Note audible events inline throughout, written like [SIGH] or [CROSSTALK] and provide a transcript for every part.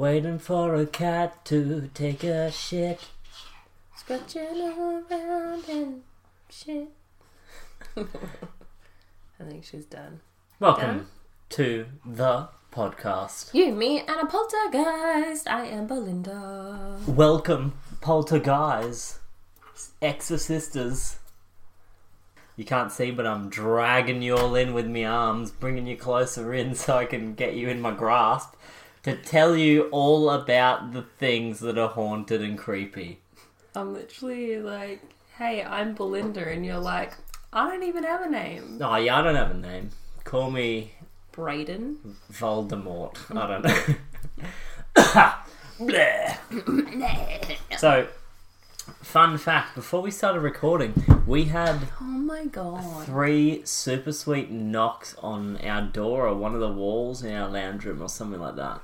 Waiting for a cat to take a shit. Scratching around and shit. [LAUGHS] I think she's done. Welcome Done? to the podcast. You, me, and a poltergeist. I am Belinda. Welcome, poltergeist, exorcisters. You can't see, but I'm dragging you all in with my arms, bringing you closer in [LAUGHS] so I can get you in my grasp to tell you all about the things that are haunted and creepy. I'm literally like, hey, I'm Belinda, and you're like, I don't even have a name. Oh, yeah, I don't have a name. Call me Brayden. Voldemort. I don't know. [LAUGHS] [COUGHS] So, fun fact before we started recording, we had Oh my god. three super sweet knocks on our door or one of the walls in our lounge room or something like that.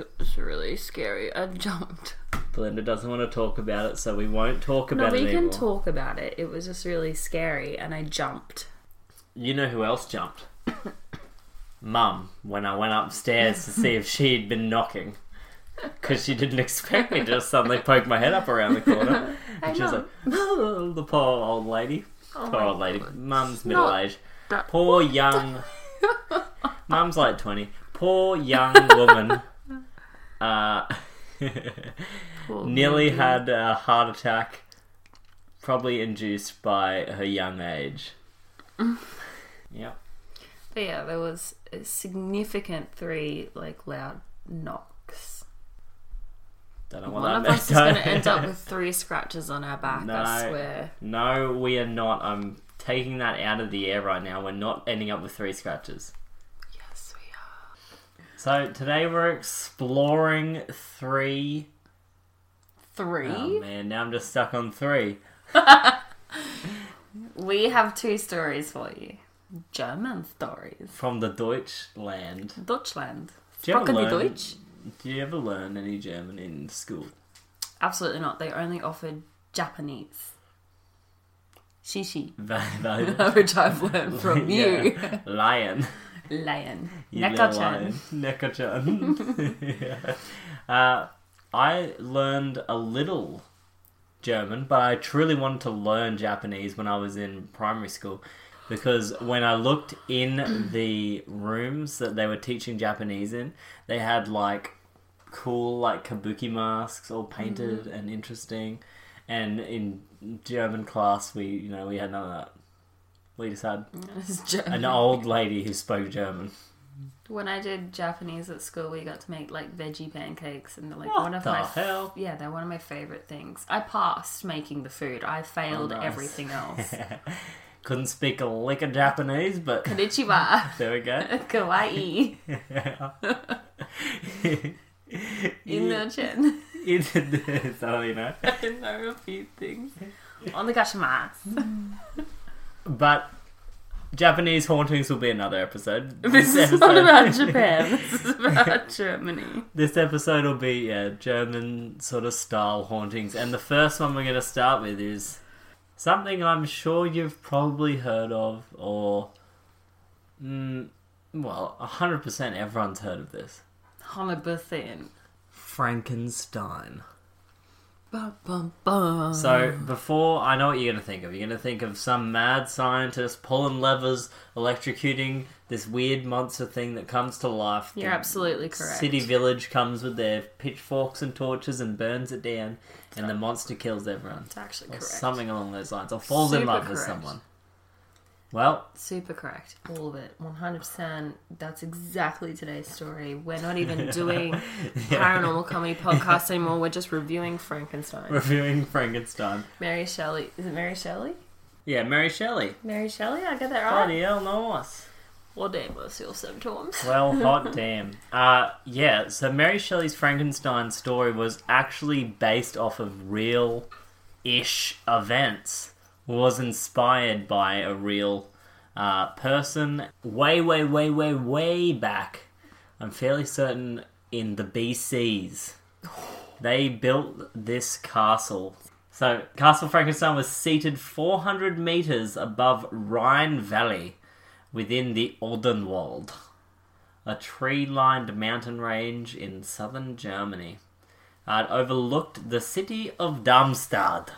It was really scary. I jumped. Belinda doesn't want to talk about it, so we won't talk about No, about we it can anymore. talk about it. It was just really scary, and I jumped. You know who else jumped? Mum, when I went upstairs to see if she'd been knocking. Because she didn't expect me to just suddenly poke my head up around the corner. [LAUGHS] And she was like, oh, [LAUGHS] the poor old lady. Oh poor old lady. Mum's middle aged. Poor young. [LAUGHS] Mum's like 20. Poor young woman. Uh, [LAUGHS] nearly baby. had a heart attack, probably induced by her young age. [LAUGHS] yep. But yeah, there was a significant three like loud knocks. Don't know what One that of us is going [LAUGHS] to end up with three scratches on our back. No. I swear. No, we are not. I'm taking that out of the air right now. We're not ending up with three scratches. Yes, we are. So today we're exploring three. Three. Oh man, now I'm just stuck on three. [LAUGHS] We have two stories for you. German stories. From the Deutschland. Deutschland. Do you ever learn- Deutsch? Do you ever learn any German in school? Absolutely not. They only offered Japanese. Shishi. Very [LAUGHS] Which I've learned from [LAUGHS] you. Lion. Lion. Neko-chan. Neko-chan. Yeah. uh, I learned a little German, but I truly wanted to learn Japanese when I was in primary school. Because when I looked in [CLEARS THROAT] the rooms that they were teaching Japanese in, they had like cool like kabuki masks all painted and interesting. And in German class, we you know we had none of that. We just had an old lady who spoke German. When I did Japanese at school, we got to make like veggie pancakes, and they're like What one of the my hell? yeah, they're one of my favorite things. I passed making the food. I failed Oh, nice. everything else. [LAUGHS] Couldn't speak a lick of Japanese, but Konnichiwa. [LAUGHS] there we go. [LAUGHS] Kawaii. Ino-chan. so oh, you know, I know a few things. On the gashimasu. But Japanese hauntings will be another episode. [LAUGHS] This is not about Japan. This is [LAUGHS] about Germany. This episode will be yeah, German sort of style hauntings, and the first one we're going to start with is something I'm sure you've probably heard of, or mm, well, hundred percent everyone's heard of this. Hundred percent. Frankenstein. Bum, bum, bum. So before I know what you're gonna think of, you're gonna think of some mad scientist pulling levers, electrocuting this weird monster thing that comes to life. You're The absolutely correct. City village comes with their pitchforks and torches and burns it down, and the monster kills everyone. It's actually Or correct. something along those lines, or falls in Super love with correct. someone. Well, Super correct. All of it. 100%. That's exactly today's story. We're not even [LAUGHS] doing paranormal comedy podcast anymore. We're just reviewing Frankenstein. reviewing Frankenstein. Mary Shelley. Is it Mary Shelley? Yeah, Mary Shelley. Mary Shelley? I get that right? Bloody hell, nice. Or Damos your symptoms. Well, hot [LAUGHS] damn. Uh, yeah, so Mary Shelley's Frankenstein story was actually based off of real ish events. Was inspired by a real uh, person way, way, way, way, way back. I'm fairly certain in the BCs. They built this castle. So, Castle Frankenstein was seated 400 meters above Rhine Valley within the Odenwald, a tree lined mountain range in southern Germany. Uh, it overlooked the city of Darmstadt.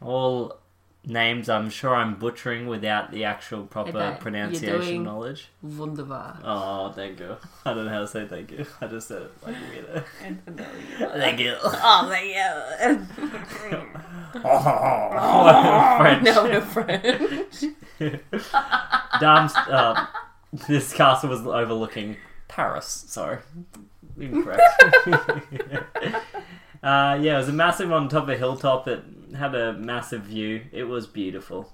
All names I'm sure I'm butchering without the actual proper bet you're pronunciation doing- knowledge. Wunderbar. Oh, thank you. [LAUGHS] I don't know how to say thank you. I just said it like a weirdo. [LAUGHS] Thank you. [LAUGHS] Oh, my God. French. no, no French. Darmst- uh, this castle was overlooking Paris. Sorry, incorrect. uh, yeah, it was a massive on top of a hilltop. It had a massive view. It was beautiful.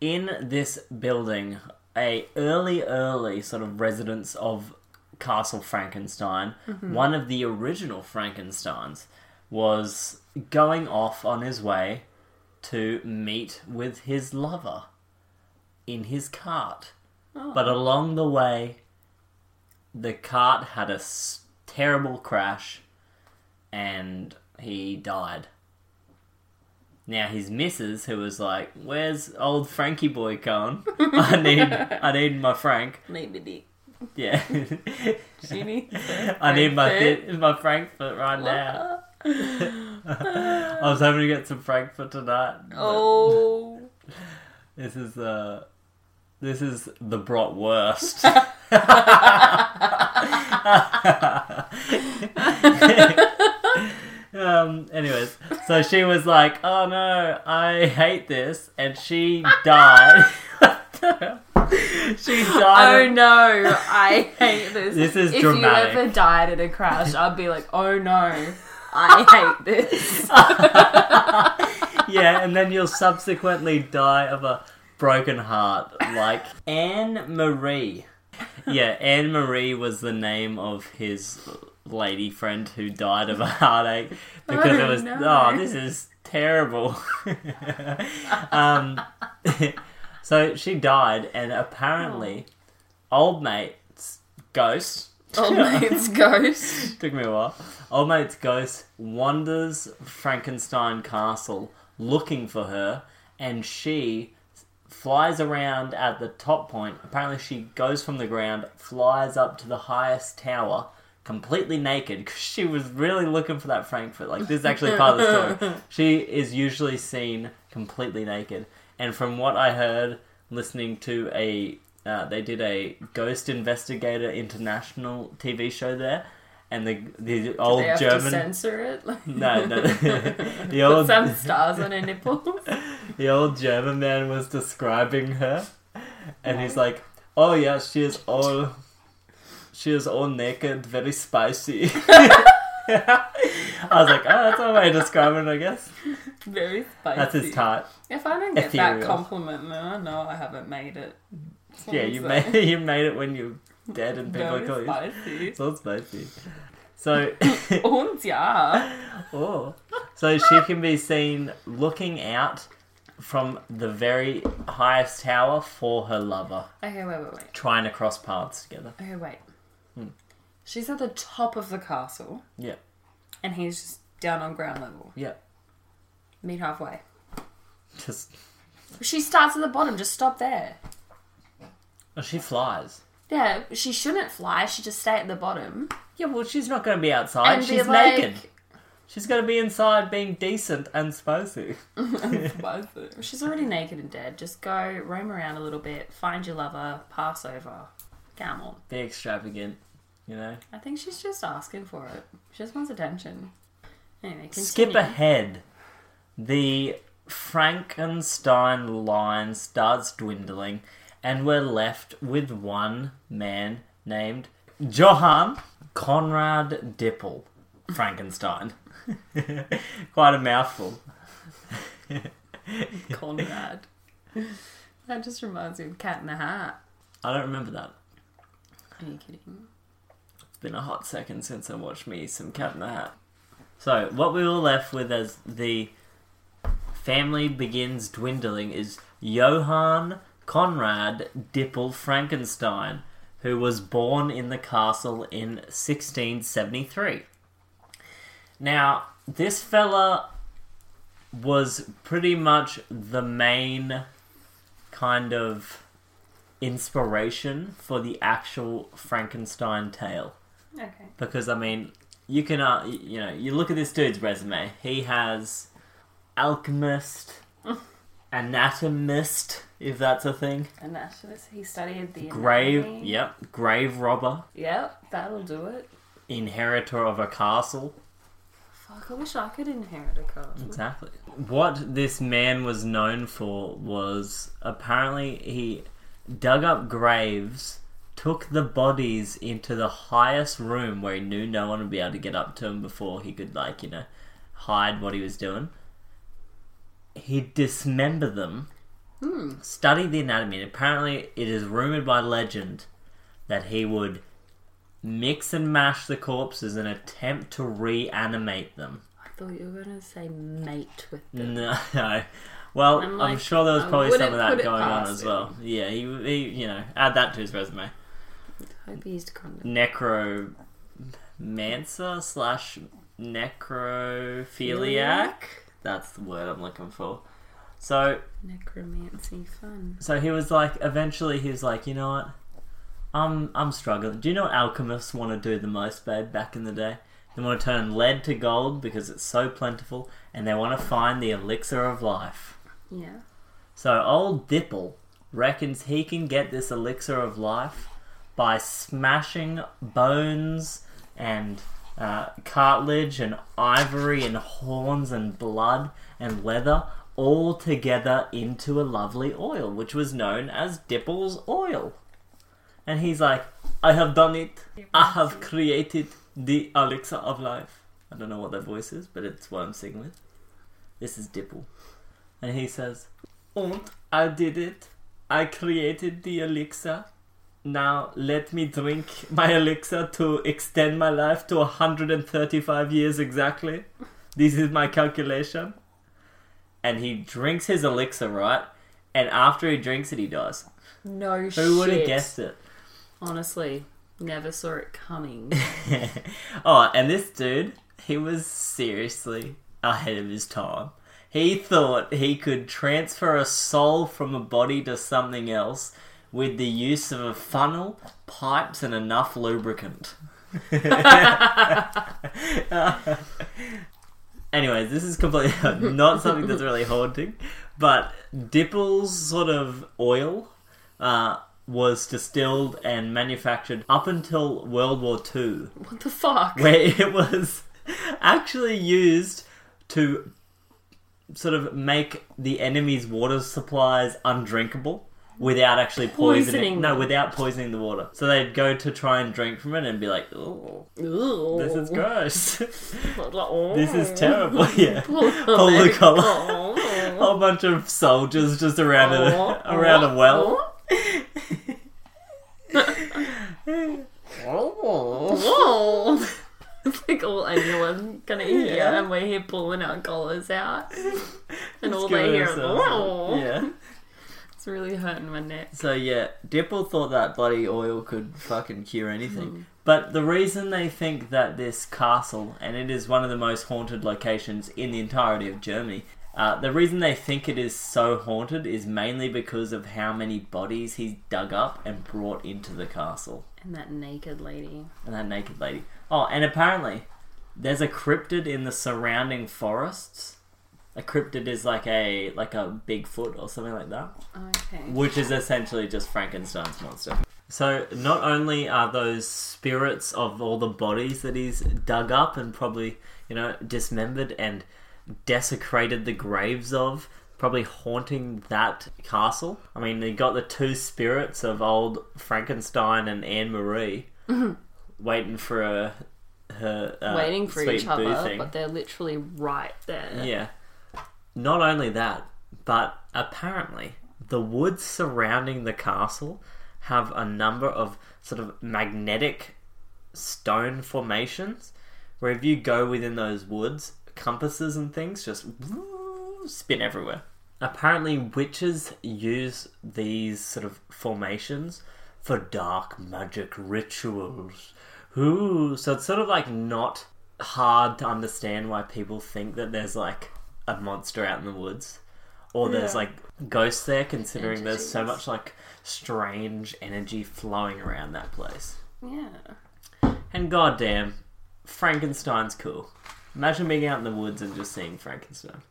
In this building, a early, early sort of residence of Castle Frankenstein, mm-hmm. one of the original Frankensteins, was going off on his way to meet with his lover in his cart. Oh. But along the way, the cart had a s- terrible crash and he died. Now his missus, who was like, "Where's old Frankie boy gone? [LAUGHS] I need, I need my Frank. Maybe Yeah, [LAUGHS] she needs [LAUGHS] I need my Frankfurt. thi- my Frankfurt right now. I was hoping to get some Frankfurt tonight. but Oh. This is uh this is the bratwurst. Um anyways, so she was like, "Oh no, I hate this." And she died. [LAUGHS] she died. Oh no, I hate this. This is if dramatic. you ever died in a crash, I'd be like, oh no, I [LAUGHS] hate this. [LAUGHS] yeah, and then you'll subsequently die of a broken heart, like Anne Marie. Yeah, Anne Marie was the name of his lady friend who died of a heartache [LAUGHS] because Oh, it was no. oh, this is terrible. [LAUGHS] um, [LAUGHS] so she died, and apparently, old mate's ghost. Old mate's ghost. Took me a while. Old mate's ghost wanders Frankenstein Castle looking for her, and she flies around at the top point. Apparently, she goes from the ground, flies up to the highest tower, completely naked, because she was really looking for that Frankfurt. Like, this is actually part of the story. [LAUGHS] She is usually seen completely naked. And from what I heard, listening to a. Uh, they did a Ghost Investigator International TV show there, and the the old they have to German censor it. Like, [LAUGHS] no no [LAUGHS] the Put old some stars on her nipples. the old German man was describing her, and he's like, "Oh yeah, she is all, she is all naked, very spicy." [LAUGHS] I was like, "Oh, that's one way to describe it, I guess." Very spicy. That's his type. If I don't get that compliment, then I know I haven't made it. That's Yeah, you made [LAUGHS] you made it when you're dead and people Very call you. spicy. It's all spicy. So, [LAUGHS] Und ja. oh, so she can be seen looking out from the very highest tower for her lover, Okay, wait, wait, wait. trying to cross paths together. Okay, wait. Hmm. She's at the top of the castle, Yeah, and he's just down on ground level. yeah. Meet halfway. Just She starts at the bottom. Just stop there. oh, she flies. Yeah, she shouldn't fly. She just stay at the bottom Yeah, well, she's not going to be outside. and She's be like, naked. She's going to be inside being decent and spicy. [LAUGHS] [LAUGHS] She's already naked and dead. Just go roam around a little bit, find your lover, pass over. Come on. Be extravagant, you know? I think she's just asking for it. She just wants attention. Anyway, continue. Skip ahead. The Frankenstein line starts dwindling, and we're left with one man named Johann Conrad Dippel Frankenstein. [LAUGHS] Quite a mouthful. [LAUGHS] Conrad. that just reminds me of Cat in the Hat. I don't remember that. Are you kidding? It's been a hot second since I watched me some Cat in the Hat. So, what we were left with as the family begins dwindling is Johann Conrad Dippel Frankenstein, who was born in the castle in 1673. Now, this fella was pretty much the main kind of inspiration for the actual Frankenstein tale Okay. because I mean, you can uh, you know, you look at this dude's resume. He has alchemist, [LAUGHS] anatomist, if that's a thing. Just, he studied the Grave, anatomy. yep, grave robber, Yep, that'll do it. inheritor of a castle. Fuck, I wish I could inherit a castle. Exactly. What this man was known for was apparently he dug up graves, took the bodies into the highest room where he knew no one would be able to get up to him before he could, like, you know, hide what he was doing. He'd dismember them, hmm. study the anatomy, and apparently it is rumored by legend that he would mix and mash the corpses and attempt to reanimate them. I thought you were going to say mate with them. No, [LAUGHS] Well, I'm I'm, sure there was probably some of that going on as well. Yeah, he, he, you know, add that to his resume. Hope he used condom. Necromancer slash necrophiliac. That's the word I'm looking for. So, Necromancy fun. so he was like, eventually he was like, you know what? I'm, I'm struggling. Do you know what alchemists want to do the most, babe, back in the day? They want to turn lead to gold because it's so plentiful, and they want to find the elixir of life. Yeah. So old Dippel reckons he can get this elixir of life by smashing bones and uh, cartilage and ivory and horns and blood and leather all together into a lovely oil, which was known as Dippel's oil. And he's like, I have done it. I have created the elixir of life. I don't know what that voice is, but it's what I'm singing with. This is Dippel. And he says, and I did it. I created the elixir. Now let me drink my elixir to extend my life to 135 years exactly. This is my calculation. And he drinks his elixir, right? And after he drinks it, he dies. No shit. Who would have guessed it? Honestly, never saw it coming. [LAUGHS] oh, and this dude, he was seriously ahead of his time. He thought he could transfer a soul from a body to something else with the use of a funnel, pipes, and enough lubricant. [LAUGHS] Anyways, this is completely [LAUGHS] not something that's really haunting, but Dippel's sort of oil uh, was distilled and manufactured up until World War Two what the fuck? [LAUGHS] where it was actually used to sort of make the enemy's water supplies undrinkable without actually poisoning. Poisoning No, without poisoning the water. So they'd go to try and drink from it and be like, "Oh, Ooh. this is gross. [LAUGHS] This is [LAUGHS] terrible." Yeah, [LAUGHS] pull the collar. A whole bunch of soldiers just around a around a well. It's like all anyone's gonna hear, Yeah. and we're here pulling our collars out, and all they hear is! Yeah. Really hurting my neck. So yeah, Dippel thought that bloody oil could fucking cure anything. But the reason they think that this castle, and it is one of the most haunted locations in the entirety of Germany, uh, the reason they think it is so haunted is mainly because of how many bodies he's dug up and brought into the castle. And that naked lady. And that naked lady. Oh, and apparently, there's a cryptid in the surrounding forests. A cryptid is like a like a Bigfoot or something like that, Okay. which is essentially just Frankenstein's monster. So not only are those spirits of all the bodies that he's dug up and probably you know dismembered and desecrated the graves of, probably haunting that castle. I mean, they got the two spirits of old Frankenstein and Anne Marie [LAUGHS] waiting for a, her uh, Waiting for each other, boothing. but they're literally right there. Yeah. Not only that, but apparently the woods surrounding the castle have a number of sort of magnetic stone formations where if you go within those woods, compasses and things just spin everywhere. Apparently, witches use these sort of formations for dark magic rituals. Ooh, so it's sort of like not hard to understand why people think that there's like a monster out in the woods or there's Yeah. like ghosts there considering there's so much like strange energy flowing around that place. Yeah. And goddamn, Frankenstein's cool. Imagine being out in the woods and just seeing Frankenstein.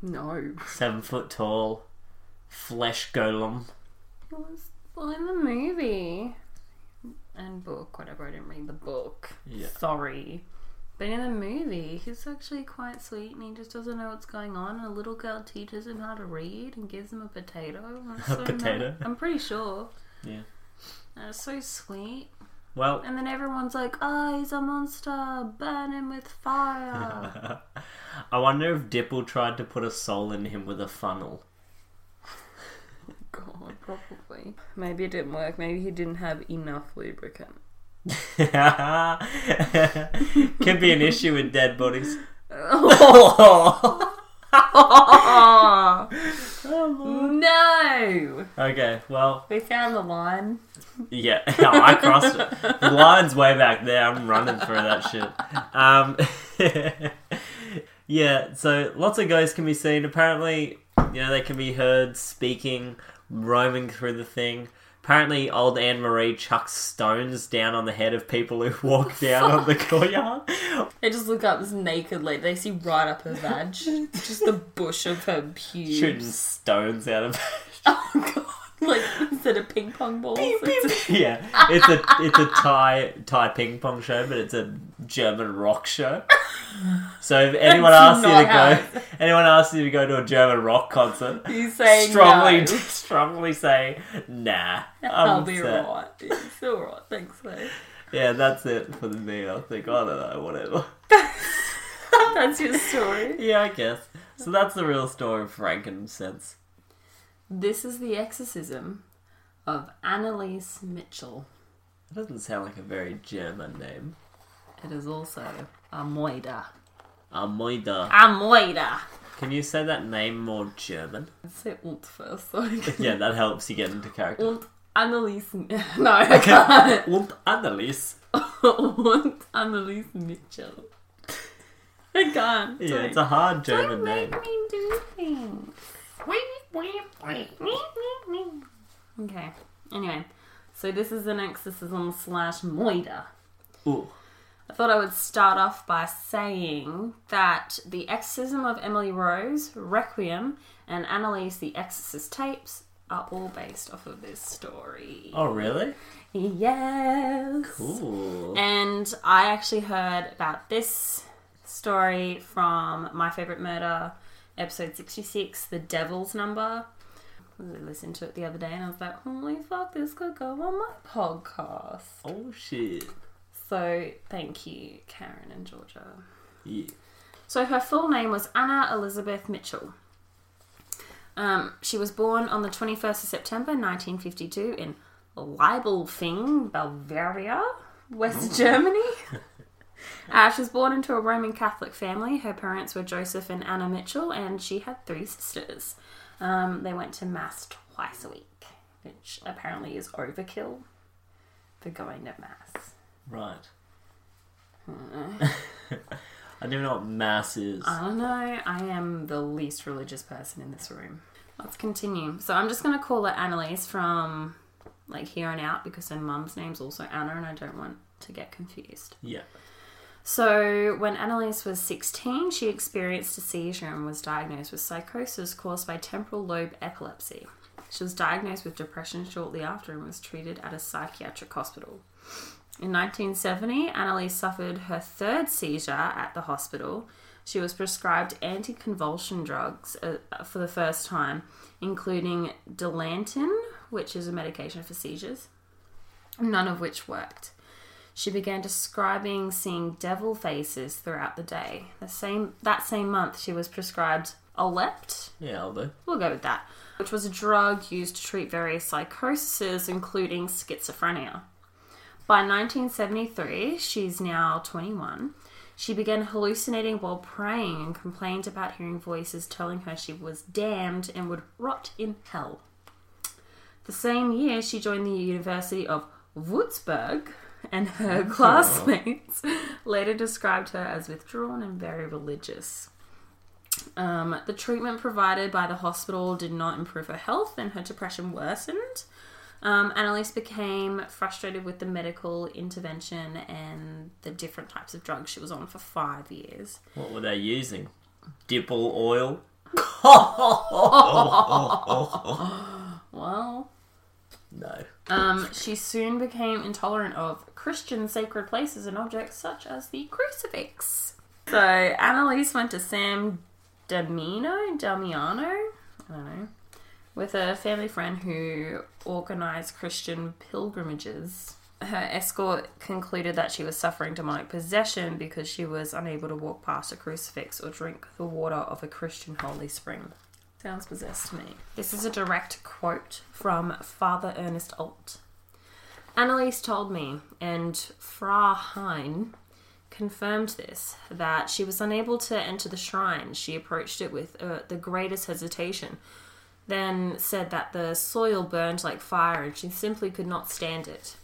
No. Seven foot tall, flesh golem. It was well in the movie and book, whatever. I didn't read the book. Yeah. Sorry. But in the movie, he's actually quite sweet and he just doesn't know what's going on. And a little girl teaches him how to read and gives him a potato. [LAUGHS] A so potato? I'm pretty sure. Yeah. And it's so sweet. Well, And then everyone's like, oh, he's a monster. Burn him with fire. [LAUGHS] I wonder if Dippel tried to put a soul in him with a funnel. [LAUGHS] God, probably. Maybe it didn't work. Maybe he didn't have enough lubricant. [LAUGHS] Could be an issue with dead bodies. Oh, [LAUGHS] [LAUGHS] no! Okay, well, We found the line. yeah, I crossed it. The line's way back there. I'm running through that shit. Um, yeah, so lots of ghosts can be seen. Apparently, you know, they can be heard speaking, roaming through the thing. Apparently, old Anne Marie chucks stones down on the head of people who walk [LAUGHS] down on the courtyard. [LAUGHS] They just look up this naked lady. They see right up her vag. [LAUGHS] just the bush of her pubes. Shooting stones out of Oh god. [LAUGHS] Like instead of ping pong balls. it's yeah, it's a it's a Thai Thai ping pong show, but it's a German rock show. So if anyone asks you to not how go, [LAUGHS] anyone asks you to go to a German rock concert, a- He's saying strongly no. [LAUGHS] strongly say nah. I'll I'm be set." right. It's alright, thanks though. Yeah, that's it for the me. I think I don't know, whatever. That's your story. Yeah, I guess. So that's the real story of frankincense. This is the exorcism of Annalise Mitchell. It doesn't sound like a very German name. It is also a moida. Amoida. Can you say that name more German? Let's say und first. Like. [LAUGHS] Yeah, that helps you get into character. Und Annalise. [LAUGHS] No, I can't. Und Annelies. und Annalise Mitchell. I can't. Yeah, Don't- it's a hard German don't German make name. me do things. Okay. Anyway, so this is an exorcism slash moida. Ooh. I thought I would start off by saying that The Exorcism of Emily Rose, Requiem, and Annalise the Exorcist tapes are all based off of this story. Oh, really? Yes. Cool. And I actually heard about this story from My Favorite Murder, episode 66, The Devil's Number. I listened to it the other day and I was like, holy fuck, this could go on my podcast. Oh, shit. So thank you, Karen and Georgia. Yeah. So her full name was Anna Elizabeth Mitchell. Um, she was born on the 21st of September 1952 in Leiblfing, Bavaria, West Germany. [LAUGHS] Uh, she was born into a Roman Catholic family. Her parents were Joseph and Anna Mitchell, and she had three sisters. Um, they went to Mass twice a week, which apparently is overkill for going to Mass. Right. [LAUGHS] I don't even know what mass is. I don't know. I am the least religious person in this room. Let's continue. So I'm just going to call her Annalise from like here on out because her mum's name's also Anna and I don't want to get confused. yeah. So, when Annalise was 16, she experienced a seizure and was diagnosed with psychosis caused by temporal lobe epilepsy. She was diagnosed with depression shortly after and was treated at a psychiatric hospital. In 1970, Annalise suffered her third seizure at the hospital. She was prescribed anticonvulsion drugs uh, for the first time, including Dilantin, which is a medication for seizures, none of which worked. She began describing seeing devil faces throughout the day. The same that same month, she was prescribed Alept. Yeah, I'll do. We'll go with that, which was a drug used to treat various psychoses, including schizophrenia. By 1973, she's now 21. She began hallucinating while praying and complained about hearing voices telling her she was damned and would rot in hell. The same year, she joined the University of Würzburg, and her classmates [LAUGHS] later described her as withdrawn and very religious. Um, the treatment provided by the hospital did not improve her health, and her depression worsened. Um, Annalise became frustrated with the medical intervention and the different types of drugs she was on for five years. What were they using? Dippel oil? [LAUGHS] Well, No. um, she soon became intolerant of Christian sacred places and objects such as the crucifix. So Annalise went to Sam Damino, Damiano, I don't know, with a family friend who organized Christian pilgrimages. Her escort concluded that she was suffering demonic possession because she was unable to walk past a crucifix or drink the water of a Christian holy spring. Sounds possessed to me. This is a direct quote from Father Ernest Alt. Annalise told me, and Fra Hein confirmed this, that she was unable to enter the shrine. She approached it with uh, the greatest hesitation, then said that the soil burned like fire and she simply could not stand it.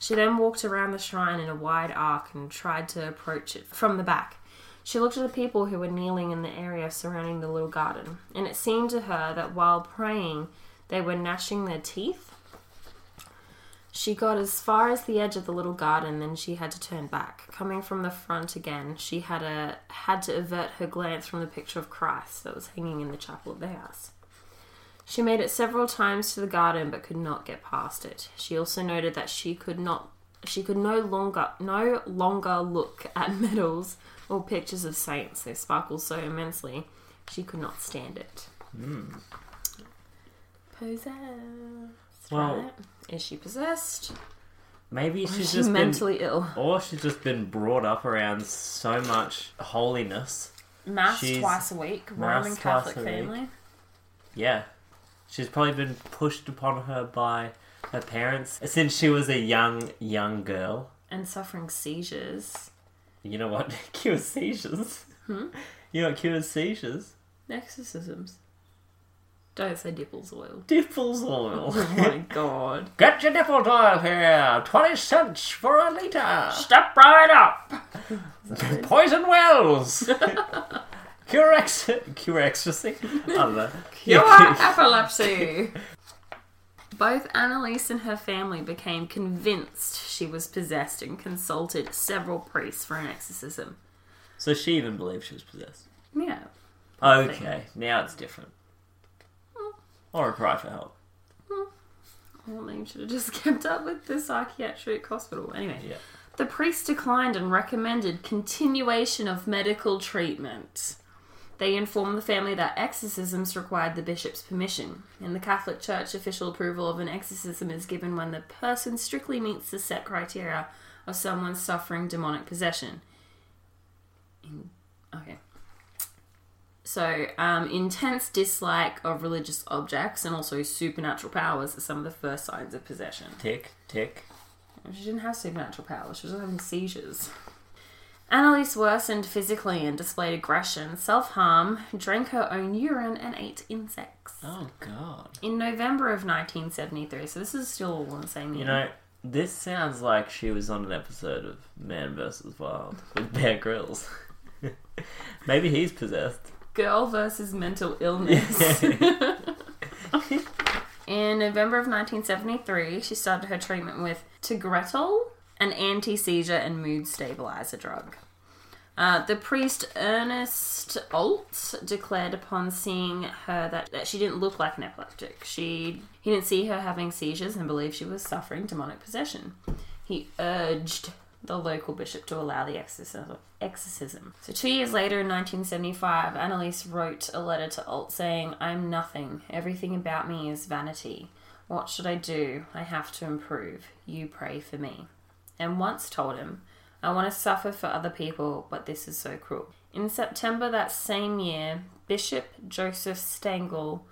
She then walked around the shrine in a wide arc and tried to approach it from the back. She looked at the people who were kneeling in the area surrounding the little garden, and it seemed to her that while praying, they were gnashing their teeth. She got as far as the edge of the little garden, then she had to turn back. Coming from the front again, she had a had to avert her glance from the picture of Christ that was hanging in the chapel of the house. She made it several times to the garden but could not get past it. She also noted that she could not she could no longer no longer look at [LAUGHS] medals or pictures of saints. They sparkled so immensely she could not stand it. Hmm. Possessed. Well- right? is she possessed? Maybe Or she's she just mentally been, ill? or she's just been brought up around so much holiness. Mass she's- twice a week. Roman Catholic a week. family. Yeah, she's probably been pushed upon her by her parents since she was a young young girl. And suffering seizures. You know what [LAUGHS] cures seizures? Hmm? You know what cures seizures? Exorcisms. Don't say Dippels oil. Dippels oil. [LAUGHS] Oh my god. [LAUGHS] Get your nipples oil here. Twenty cents for a litre. Step right up! Poison wells. cure ex cure ecstasy. I don't know. Cure epilepsy! Both Annalise and her family became convinced she was possessed and consulted several priests for an exorcism. So she even believed she was possessed. Yeah. Okay, now it's different. Hmm. Or a cry for help. Well, they should have just [LAUGHS] kept up with the psychiatric hospital. Anyway. Yeah. The priest declined and recommended continuation of medical treatment. They informed the family that exorcisms required the bishop's permission. In the Catholic Church, official approval of an exorcism is given when the person strictly meets the set criteria of someone suffering demonic possession. In- okay. So, um, intense dislike of religious objects and also supernatural powers are some of the first signs of possession. Tick, tick. She didn't have supernatural powers. She was having seizures. Annalise worsened physically and displayed aggression, self harm, drank her own urine, and ate insects. Oh god. In November of 1973, so this is still all in the same year. You know, this sounds like she was on an episode of Man vs. Wild with [LAUGHS] Bear Grylls. [LAUGHS] Maybe he's possessed. Girl versus mental illness. [LAUGHS] In November of 1973, she started her treatment with Tegretol, an anti seizure and mood stabilizer drug. Uh, the priest Ernest Alt declared upon seeing her that, that she didn't look like an epileptic. She he didn't see her having seizures and believed she was suffering demonic possession. He urged the local bishop to allow the exorcism. So two years later, in 1975, Annalise wrote a letter to Alt saying, "I'm nothing. Everything about me is vanity. What should I do? I have to improve. You pray for me." And once told him. I want to suffer for other people, but this is so cruel. In September that same year, Bishop Joseph Stengel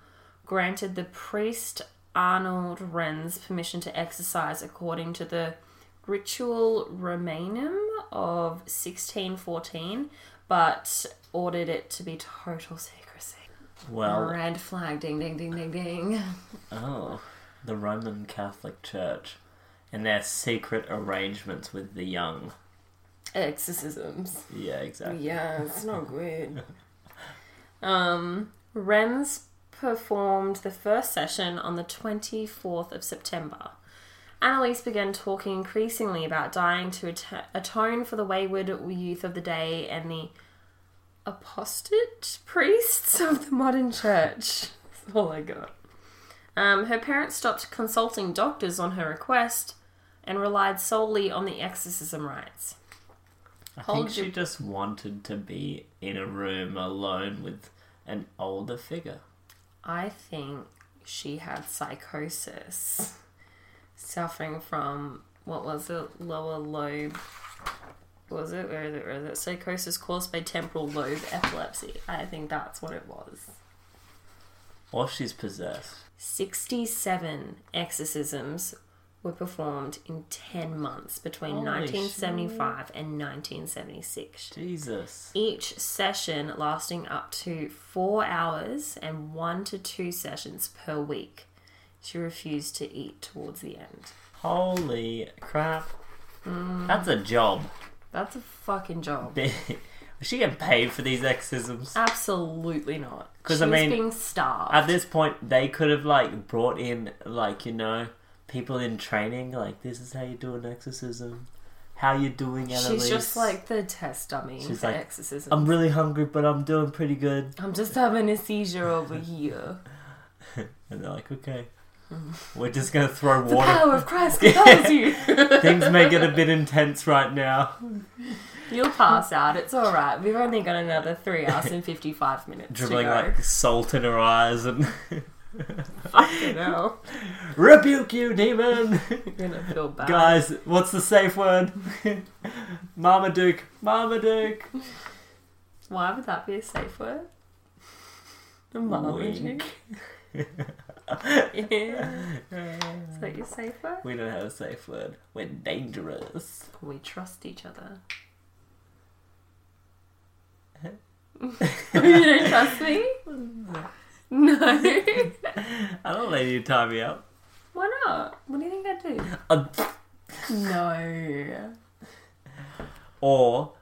granted the priest Arnold Renz permission to exercise according to the Ritual Romanum of 1614, but ordered it to be total secrecy. Well, Red flag, ding, ding, ding, ding, ding. oh, the Roman Catholic Church and their secret arrangements with the young. Exorcisms. Yeah, exactly. Yeah, it's not [LAUGHS] good. um, Renz performed the first session on the 24th of September. Annalise began talking increasingly about dying to at- atone for the wayward youth of the day and the apostate priests of the modern church. That's all I got. Um, her parents stopped consulting doctors on her request and relied solely on the exorcism rites. I Hold think she just wanted to be in a room alone with an older figure. I think she had psychosis, suffering from what was it, lower lobe. Was it? Where is it? Where is it? Psychosis caused by temporal lobe epilepsy. I think that's what it was. Or she's possessed. 67 exorcisms were performed in 10 months between Holy 1975 and 1976. Jesus. Each session lasting up to four hours and one to two sessions per week. She refused to eat towards the end. Holy crap. Mm. That's a job. That's a fucking job. [LAUGHS] Was she getting paid for these exorcisms? Absolutely not. Because I mean, being starved. At this point, they could have like brought in like you know people in training. Like this is how you do an exorcism. How you doing, Annalise? She's just like the test dummy She's for like, exorcism. I'm really hungry, but I'm doing pretty good. I'm just having a seizure over here. [LAUGHS] And they're like, okay, mm. we're just gonna throw The water. power of Christ [LAUGHS] compels you. [LAUGHS] Things may get a bit intense right now. You'll pass out. It's all right. We've only got another three hours and fifty-five minutes Dribbling to go. like salt in her eyes and Fucking hell. [LAUGHS] rebuke you, demon. [LAUGHS] You're gonna feel bad. Guys, what's the safe word? [LAUGHS] Marmaduke, Marmaduke. Why would that be a safe word? Marmaduke. Yeah. Is that your safe word? We don't have a safe word. We're dangerous. We trust each other. you don't trust me? No. [LAUGHS] I don't let you tie me up. Why not? What do you think I do? Uh, No. or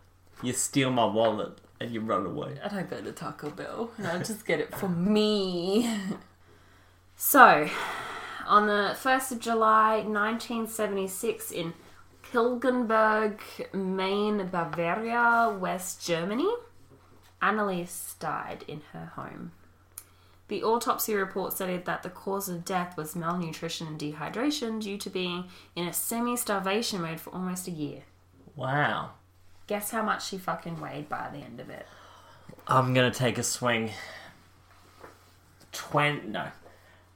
you steal my wallet and you run away. I don't go to Taco Bell. and I just get it for me. So, on the 1st of July 1976 in Kilgenberg, Maine, Bavaria, West Germany, Annalise died in her home. The autopsy report stated that the cause of death was malnutrition and dehydration due to being in a semi starvation mode for almost a year. Wow. Guess how much she fucking weighed by the end of it? I'm gonna take a swing. Twenty no,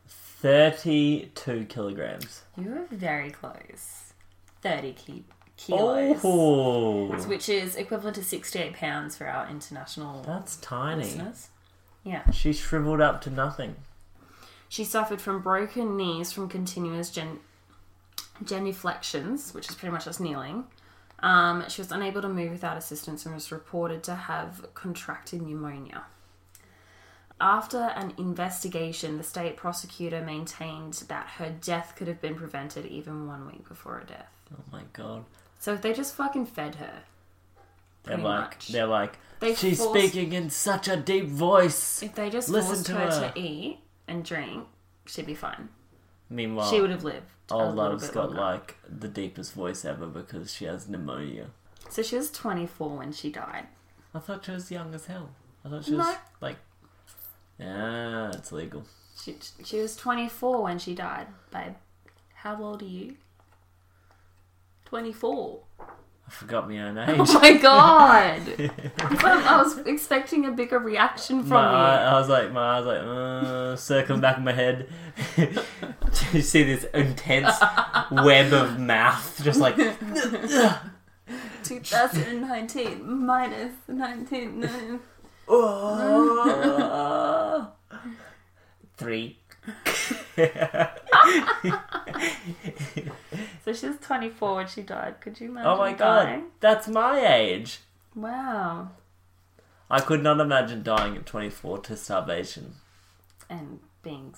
thirty-two kilograms. You were very close. 30 ki- kilos. Oh, Which is equivalent to 68 pounds for our international that's tiny. listeners. Yeah. She shriveled up to nothing. She suffered from broken knees from continuous gen- genuflections, which is pretty much just kneeling. Um, she was unable to move without assistance and was reported to have contracted pneumonia. After an investigation, the state prosecutor maintained that her death could have been prevented even one week before her death. Oh my god. So if they just fucking fed her. They're like, much. they're like, They she's forced- speaking in such a deep voice. If they just Listen forced to her, her. to eat and drink, she'd be fine. Meanwhile, she would have lived. old love's got longer. like the deepest voice ever because she has pneumonia. So she was 24 when she died. I thought she was young as hell. I thought she was like, yeah, it's legal. She, she was 24 when she died, babe. How old are you? 24. I forgot my own age. Oh my god! [LAUGHS] I was expecting a bigger reaction from My, you. I was like, my eyes like, uh, circling back in my head. [LAUGHS] you see this intense [LAUGHS] web of mouth, just like 2019 minus 19. three. So she was 24 when she died. Could you imagine Oh my god, that's my age. Wow. I could not imagine dying at 24 to starvation. And being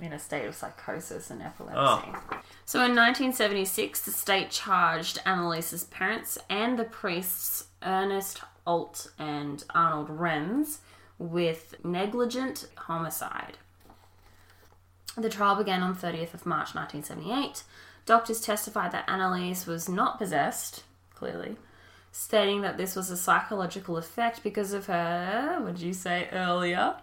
in a state of psychosis and epilepsy. Oh. So in 1976, the state charged Annalise's parents and the priests Ernest Alt and Arnold Renz with negligent homicide. The trial began on 30th of March 1978. Doctors testified that Annalise was not possessed, clearly, stating that this was a psychological effect because of her, what did you say earlier,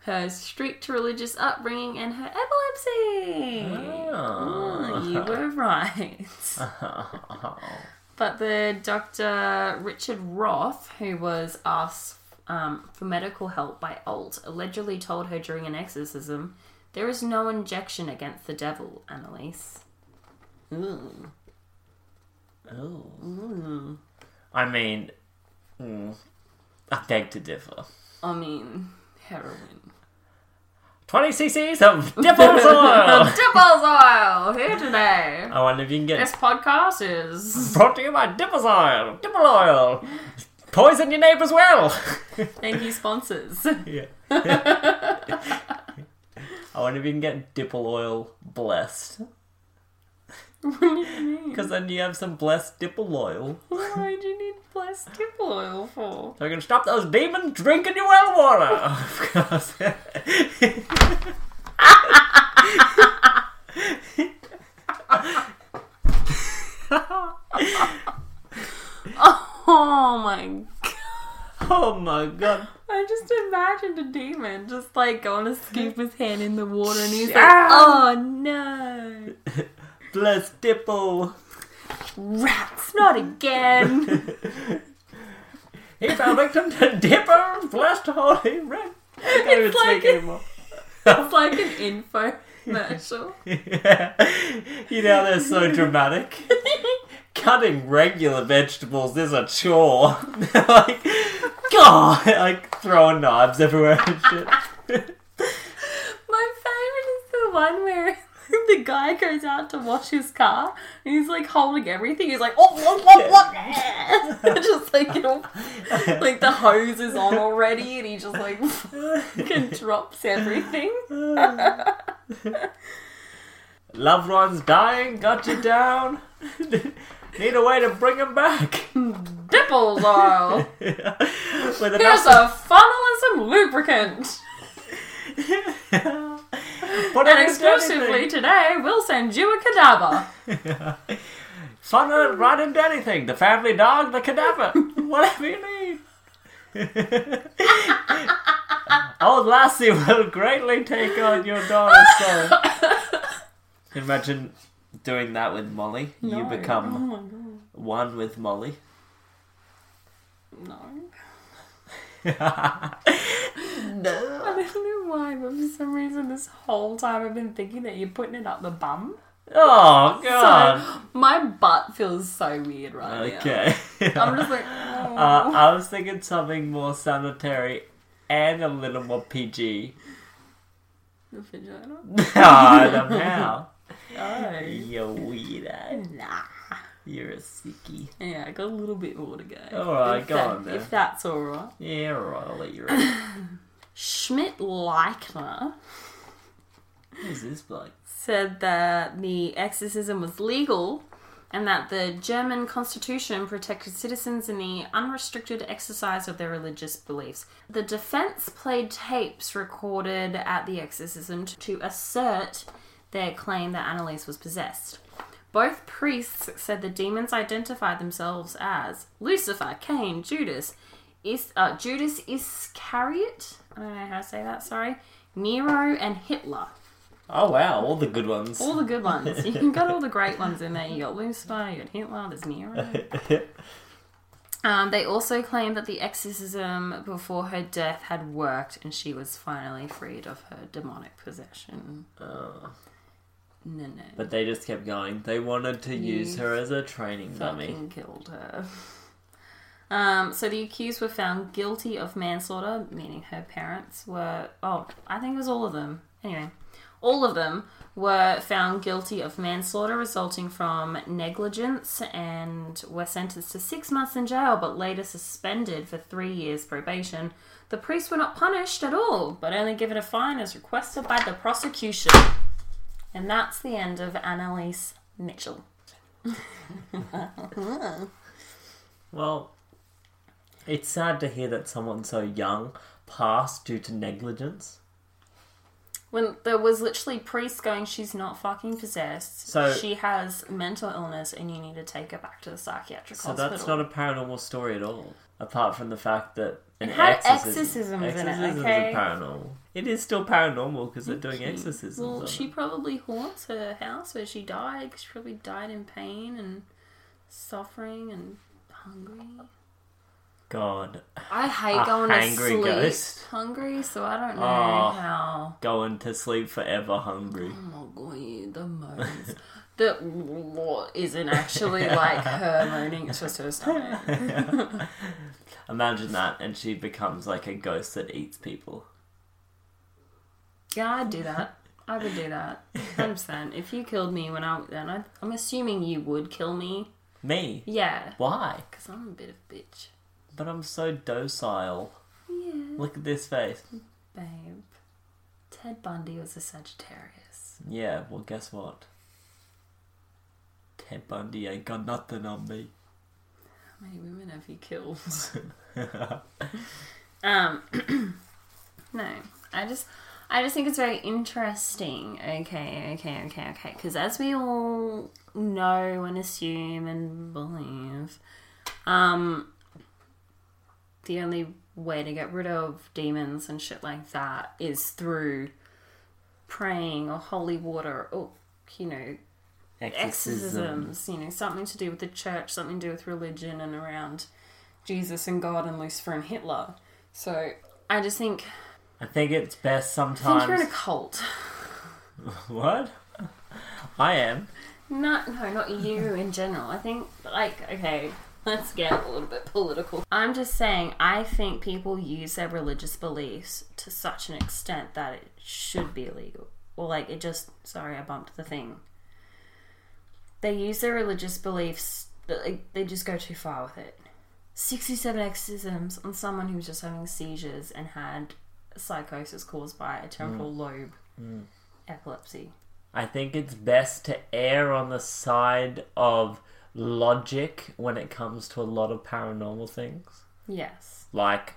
her strict religious upbringing and her epilepsy. Oh, you were [LAUGHS] right. [LAUGHS] But the Dr. Richard Roth, who was asked um, for medical help by Alt, allegedly told her during an exorcism, "There is no injection against the devil, Annalise." Ooh. Oh. I mean, mm, I beg to differ. I mean, heroin. 20 cc's of Dippel's [LAUGHS] oil! Dippels oil here today. I wonder if you can get This podcast is brought to you by Dippel's oil! Dippel oil! Poison your neighbors well! thank you sponsors. yeah. [LAUGHS] I wonder if you can get Dippel oil blessed. [LAUGHS] what do you mean? Because then you have some blessed Dippel oil. [LAUGHS] Why do you need blessed Dippel oil for? So you can stop those demons drinking your well water! Of [LAUGHS] course. Oh my god. oh my god. I just imagined a demon just like going to scoop his hand in the water and he's like, oh no. Blessed Dippel! Rats, not again. He fell victim to Dipper, blessed holy red. I can't even It's like speak a- anymore. it's like an info commercial. [LAUGHS] you know they're so dramatic. [LAUGHS] Cutting regular vegetables is a chore. [LAUGHS] like, God, like throwing knives everywhere and shit. My favorite is the one where [LAUGHS] the guy goes out to wash his car and he's like holding everything. He's like, oh, what, what, what? just like, you know, like the hose is on already and he just like [LAUGHS] fucking drops everything. [LAUGHS] Loved ones dying, got you down. Need a way to bring them back. Dippels oil. Here's a funnel and some lubricant. [LAUGHS] Put And exclusively today, we'll send you a cadaver. Funnel it right into anything. The family dog, the cadaver, [LAUGHS] whatever you need. [LAUGHS] Old lassie will greatly take on your daughter's soul. Imagine doing that with Molly. You become Oh one with Molly. No. No. [LAUGHS] I don't know why, but for some reason this whole time I've been thinking that you're putting it up the bum. Oh God. So my butt feels so weird right now. okay. [LAUGHS] I'm just like, [LAUGHS] oh. Uh, I was thinking something more sanitary and a little more PG. the vagina. Ah, the now. Oh. You weirdo. Nah. You're a sickie. Yeah, I got a little bit more to go. Alright, If go that- on then. If that's alright. Yeah, alright, I'll let you [LAUGHS] read. Schmidt Leichner Who's this bloke? said that the exorcism was legal and that the German constitution protected citizens in the unrestricted exercise of their religious beliefs. The defense played tapes recorded at the exorcism to assert their claim that Annalise was possessed. Both priests said the demons identified themselves as Lucifer, Cain, Judas, Is uh, Judas Iscariot. I don't know how to say that. Sorry. Nero and Hitler. Oh wow, all the good ones. All the good ones. [LAUGHS] You can got all the great ones in there. You got Lucifer, you got Hitler, there's Nero. [LAUGHS] Um, they also claim that the exorcism before her death had worked and she was finally freed of her demonic possession. Oh. No, no. But they just kept going. They wanted to use her as a training dummy. fucking killed her. Um, so the accused were found guilty of manslaughter, meaning her parents were. Oh, I think it was all of them. Anyway, all of them were found guilty of manslaughter resulting from negligence and were sentenced to six months in jail, but later suspended for three years probation. The priests were not punished at all, but only given a fine as requested by the prosecution. And that's the end of Annalise Mitchell. [LAUGHS] Well, it's sad to hear that someone so young passed due to negligence. When there was literally priests going, she's not fucking possessed. So- she has mental illness, and you need to take her back to the psychiatric So hospital. that's not a paranormal story at all. Apart from the fact that an It had exorcism, exorcisms in it, okay? paranormal. It is still paranormal because they're doing exorcisms. Well, she it. probably haunts her house where she died. 'cause she probably died in pain and suffering and hungry. God, I hate A going to sleep ghost? hungry, so I don't know Oh. how. going to sleep forever hungry. Oh my god, the moans. The what isn't actually [LAUGHS] like her moaning, it's just her stomach. [LAUGHS] Imagine that, and she becomes like a ghost that eats people. Yeah, I'd do that. I would do that. 100%. If you killed me when I then I, I'm assuming you would kill me. Me? Yeah, Why? because I'm a bit of a bitch. But I'm so docile. Yeah, Look at this face. babe. Ted Bundy was a Sagittarius. Yeah, well, guess what? Ted Bundy ain't got nothing on me. How many women have he killed? [LAUGHS] [LAUGHS] um, [CLEARS THROAT] no, I just, I just think it's very interesting. Okay, okay, okay, okay. Because as we all know and assume and believe, um, the only way to get rid of demons and shit like that is through praying or holy water or you know exorcisms, you know, something to do with the church, something to do with religion and around Jesus and God and Lucifer and Hitler. So I just think I think it's best I think you're in a cult. What? I am. No, no, not you in general. I think, like, okay, let's get a little bit political. I'm just saying, I think people use their religious beliefs to such an extent that it should be illegal. Or, like, it just, sorry, I bumped the thing. They use their religious beliefs, but like, they just go too far with it. 67 exorcisms on someone who was just having seizures and had psychosis caused by a temporal mm. lobe mm. epilepsy. I think it's best to err on the side of logic when it comes to a lot of paranormal things. Yes. Like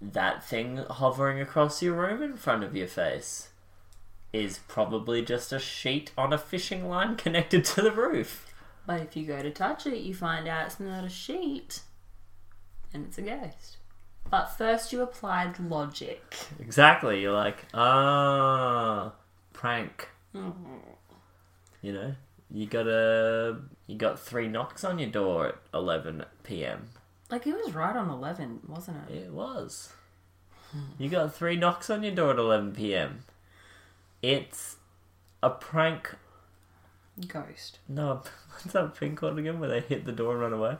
that thing hovering across your room in front of your face is probably just a sheet on a fishing line connected to the roof. But if you go to touch it, you find out it's not a sheet and it's a ghost. But first, you applied logic. Exactly. You're like, ah, prank. You know, you got a you got three knocks on your door at 11 p.m. Like, it was right on 11, wasn't it? It was. You got three knocks on your door at 11 p.m. It's a prank. Ghost. No, [LAUGHS] what's that thing called again where they hit the door and run away?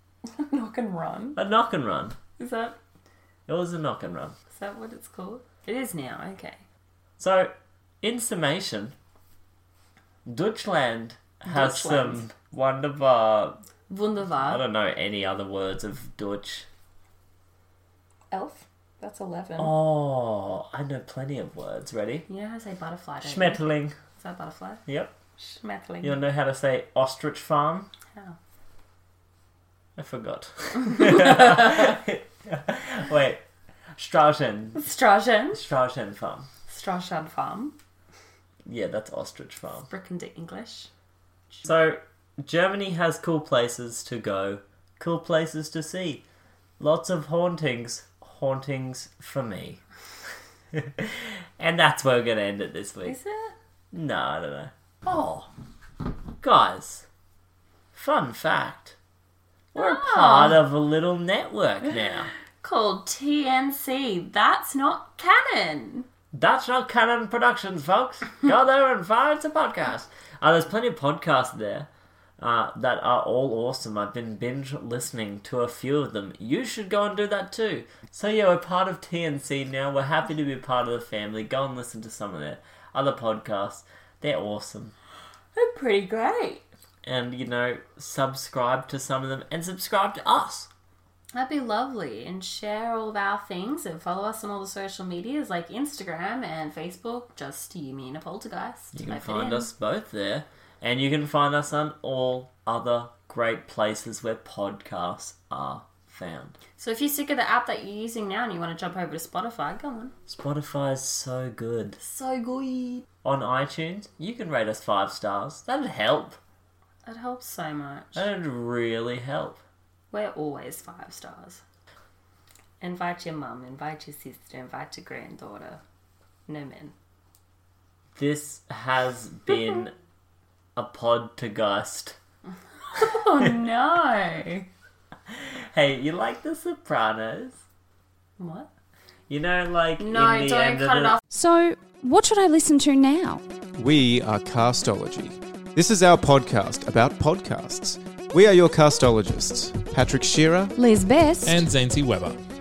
[LAUGHS] Knock and run. A knock and run. Is that It was a knock and run. is that what it's called? It is now. Okay. So, in summation, Deutschland has Deutschland. some wonderful. I don't know any other words of Deutsch. Elf. That's 11. Oh, I know plenty of words. Ready? You know how to say butterfly? don't you? Schmetterling. Is that butterfly? Yep. Schmetterling. You know how to say ostrich farm? How? I forgot. [LAUGHS] [LAUGHS] Wait. Strauchen. Strauchen. Strauchen farm. Strauchen Farm. Yeah, that's ostrich farm. Frickin' English. So, Germany has cool places to go, cool places to see. lots of hauntings. Hauntings for me. [LAUGHS] and that's where we're going to end it this week. Is it? No, I don't know. Oh, guys, fun fact. We're Oh. part of a little network [LAUGHS] now. Called TNC. That's not canon. That's not Canon Productions, folks. [LAUGHS] Go there and find it's a podcast. Uh, there's plenty of podcasts there uh, that are all awesome. I've been binge listening to a few of them. You should go and do that too. So yeah, we're part of TNC now. We're happy to be part of the family. Go and listen to some of their other podcasts. They're awesome. They're pretty great. And you know, subscribe to some of them and subscribe to us. That'd be lovely. And share all of our things and follow us on all the social medias like Instagram and Facebook. Just you, me, and a poltergeist. You can find us both there. And you can find us on all other great places where podcasts are found. So if you're sick of the app that you're using now and you want to jump over to Spotify, go on. Spotify is so good. So good. On iTunes, you can rate us five stars. That'd help. It helps so much. That'd really help. We're always five stars. Invite your mum, invite your sister, invite your granddaughter. No men. This has been [LAUGHS] a pod to ghost. [LAUGHS] Oh no! [LAUGHS] Hey, you like The Sopranos? what? You know, like No, in the don't end cut of it the, off. So, what should I listen to now? We are Castology. This is our podcast about podcasts. We are your castologists Patrick Shearer, Liz Best. and Zancy Weber.